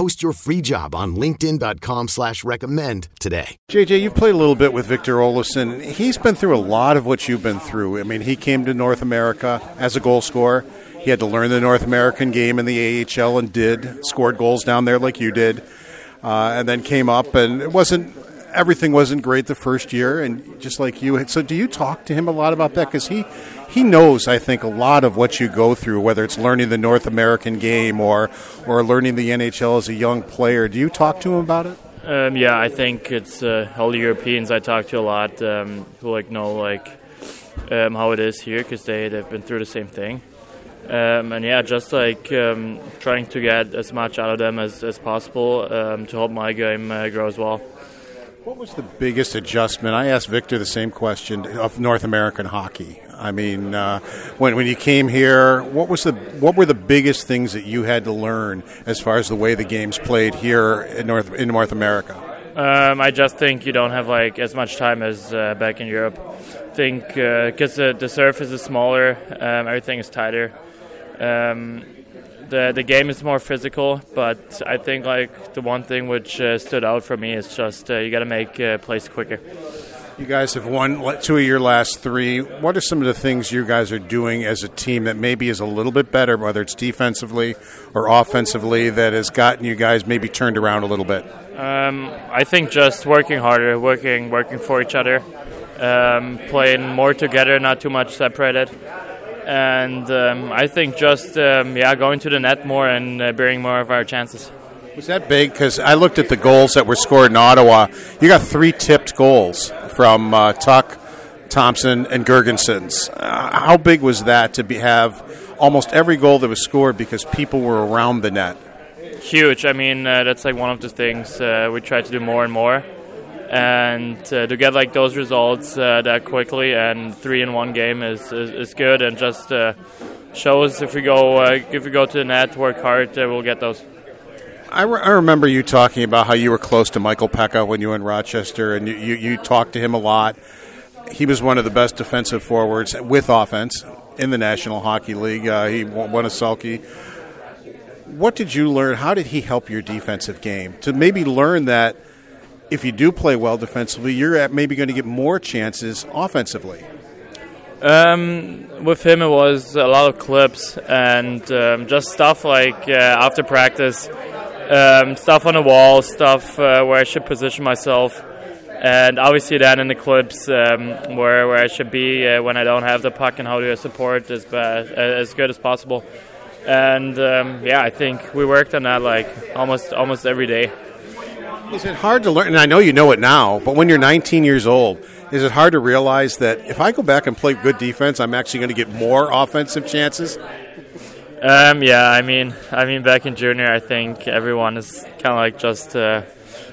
Post your free job on linkedin.com slash recommend today. JJ, you've played a little bit with Victor Olofsson. He's been through a lot of what you've been through. I mean, he came to North America as a goal scorer. He had to learn the North American game in the AHL and did, scored goals down there like you did, uh, and then came up and it wasn't everything wasn't great the first year, and just like you. So, do you talk to him a lot about that? Because he he knows, I think, a lot of what you go through, whether it's learning the North American game or or learning the NHL as a young player. Do you talk to him about it? Um, yeah, I think it's uh, all the Europeans I talk to a lot um, who like know like um, how it is here because they they've been through the same thing. Um, and yeah, just like um, trying to get as much out of them as, as possible um, to help my game uh, grow as well. What was the biggest adjustment? I asked Victor the same question of North American hockey. I mean, uh, when when you came here, what was the what were the biggest things that you had to learn as far as the way the game's played here in North in North America? Um, I just think you don't have like as much time as uh, back in Europe. I think because uh, the, the surface is smaller, um, everything is tighter. Um, the the game is more physical, but I think like the one thing which uh, stood out for me is just uh, you got to make uh, plays quicker. You guys have won two of your last three. What are some of the things you guys are doing as a team that maybe is a little bit better, whether it's defensively or offensively, that has gotten you guys maybe turned around a little bit? Um, I think just working harder, working working for each other, um, playing more together, not too much separated and um, I think just um, yeah going to the net more and uh, bearing more of our chances. Was that big? Because I looked at the goals that were scored in Ottawa. You got three tipped goals from uh, Tuch, Thompson, and Girgensons. Uh, how big was that to be, have almost every goal that was scored because people were around the net? Huge. I mean, uh, that's like one of the things uh, we try to do more and more and uh, to get like those results uh, that quickly and three in one game is is, is good and just uh, shows if we go uh, if we go to the net work hard uh, we'll get those. I, re- I remember you talking about how you were close to Michael Peca when you were in Rochester and you, you, you talked to him a lot. He was one of the best defensive forwards with offense in the National Hockey League. Uh, he won a Selke what did you learn? How did he help your defensive game? To maybe learn that if you do play well defensively, you're maybe going to get more chances offensively. Um, with him, it was a lot of clips and um, just stuff like uh, after practice, um, stuff on the wall, stuff uh, where I should position myself, and obviously then in the clips um, where where I should be uh, when I don't have the puck and how do I support as bad, as good as possible. And um, yeah, I think we worked on that like almost almost every day. Is it hard to learn? And I know you know it now, but when you're 19 years old, is it hard to realize that if I go back and play good defense, I'm actually going to get more offensive chances? Um, yeah, I mean, I mean, back in junior, I think everyone is kind of like just uh,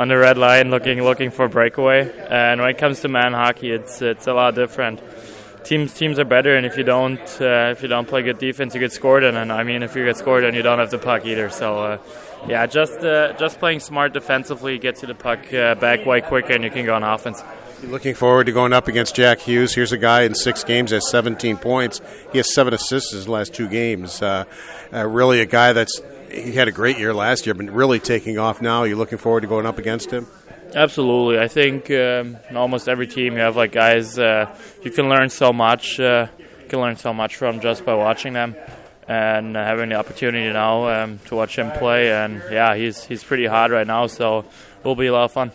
on the red line, looking looking for a breakaway. And when it comes to man hockey, it's it's a lot different. Teams teams are better, and if you don't uh, if you don't play good defense, you get scored on. And I mean, if you get scored on, you don't have the puck either. So. Uh, yeah, just uh, just playing smart defensively gets you the puck uh, back way quicker, and you can go on offense. Looking forward to going up against Jack Hughes. Here's a guy in six games has 17 points. He has seven assists in his last two games. Uh, uh, really, a guy that's he had a great year last year, but really taking off now. You're looking forward to going up against him. Absolutely, I think um, in almost every team you have like guys uh, you can learn so much. Uh, you can learn so much from just by watching them and having the opportunity now um, to watch him play. And yeah, he's he's pretty hot right now, so it will be a lot of fun.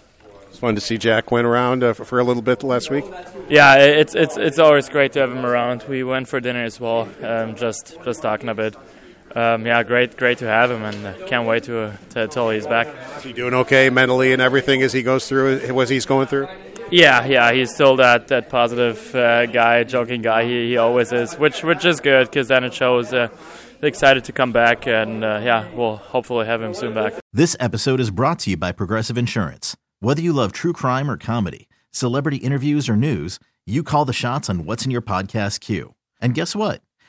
It's fun to see Jack went around uh, for, for a little bit last week. Yeah, it's it's it's always great to have him around. We went for dinner as well, um, just just talking a bit. Um, yeah, great, great to have him, and uh, can't wait to, uh, to till he's back. Is he doing okay mentally and everything as he goes through what he's going through? Yeah, yeah, he's still that that positive uh, guy, joking guy. He, he always is, which which is good because then it shows. Uh, excited to come back, and uh, yeah, we'll hopefully have him soon back. This episode is brought to you by Progressive Insurance. Whether you love true crime or comedy, celebrity interviews or news, you call the shots on what's in your podcast queue. And guess what?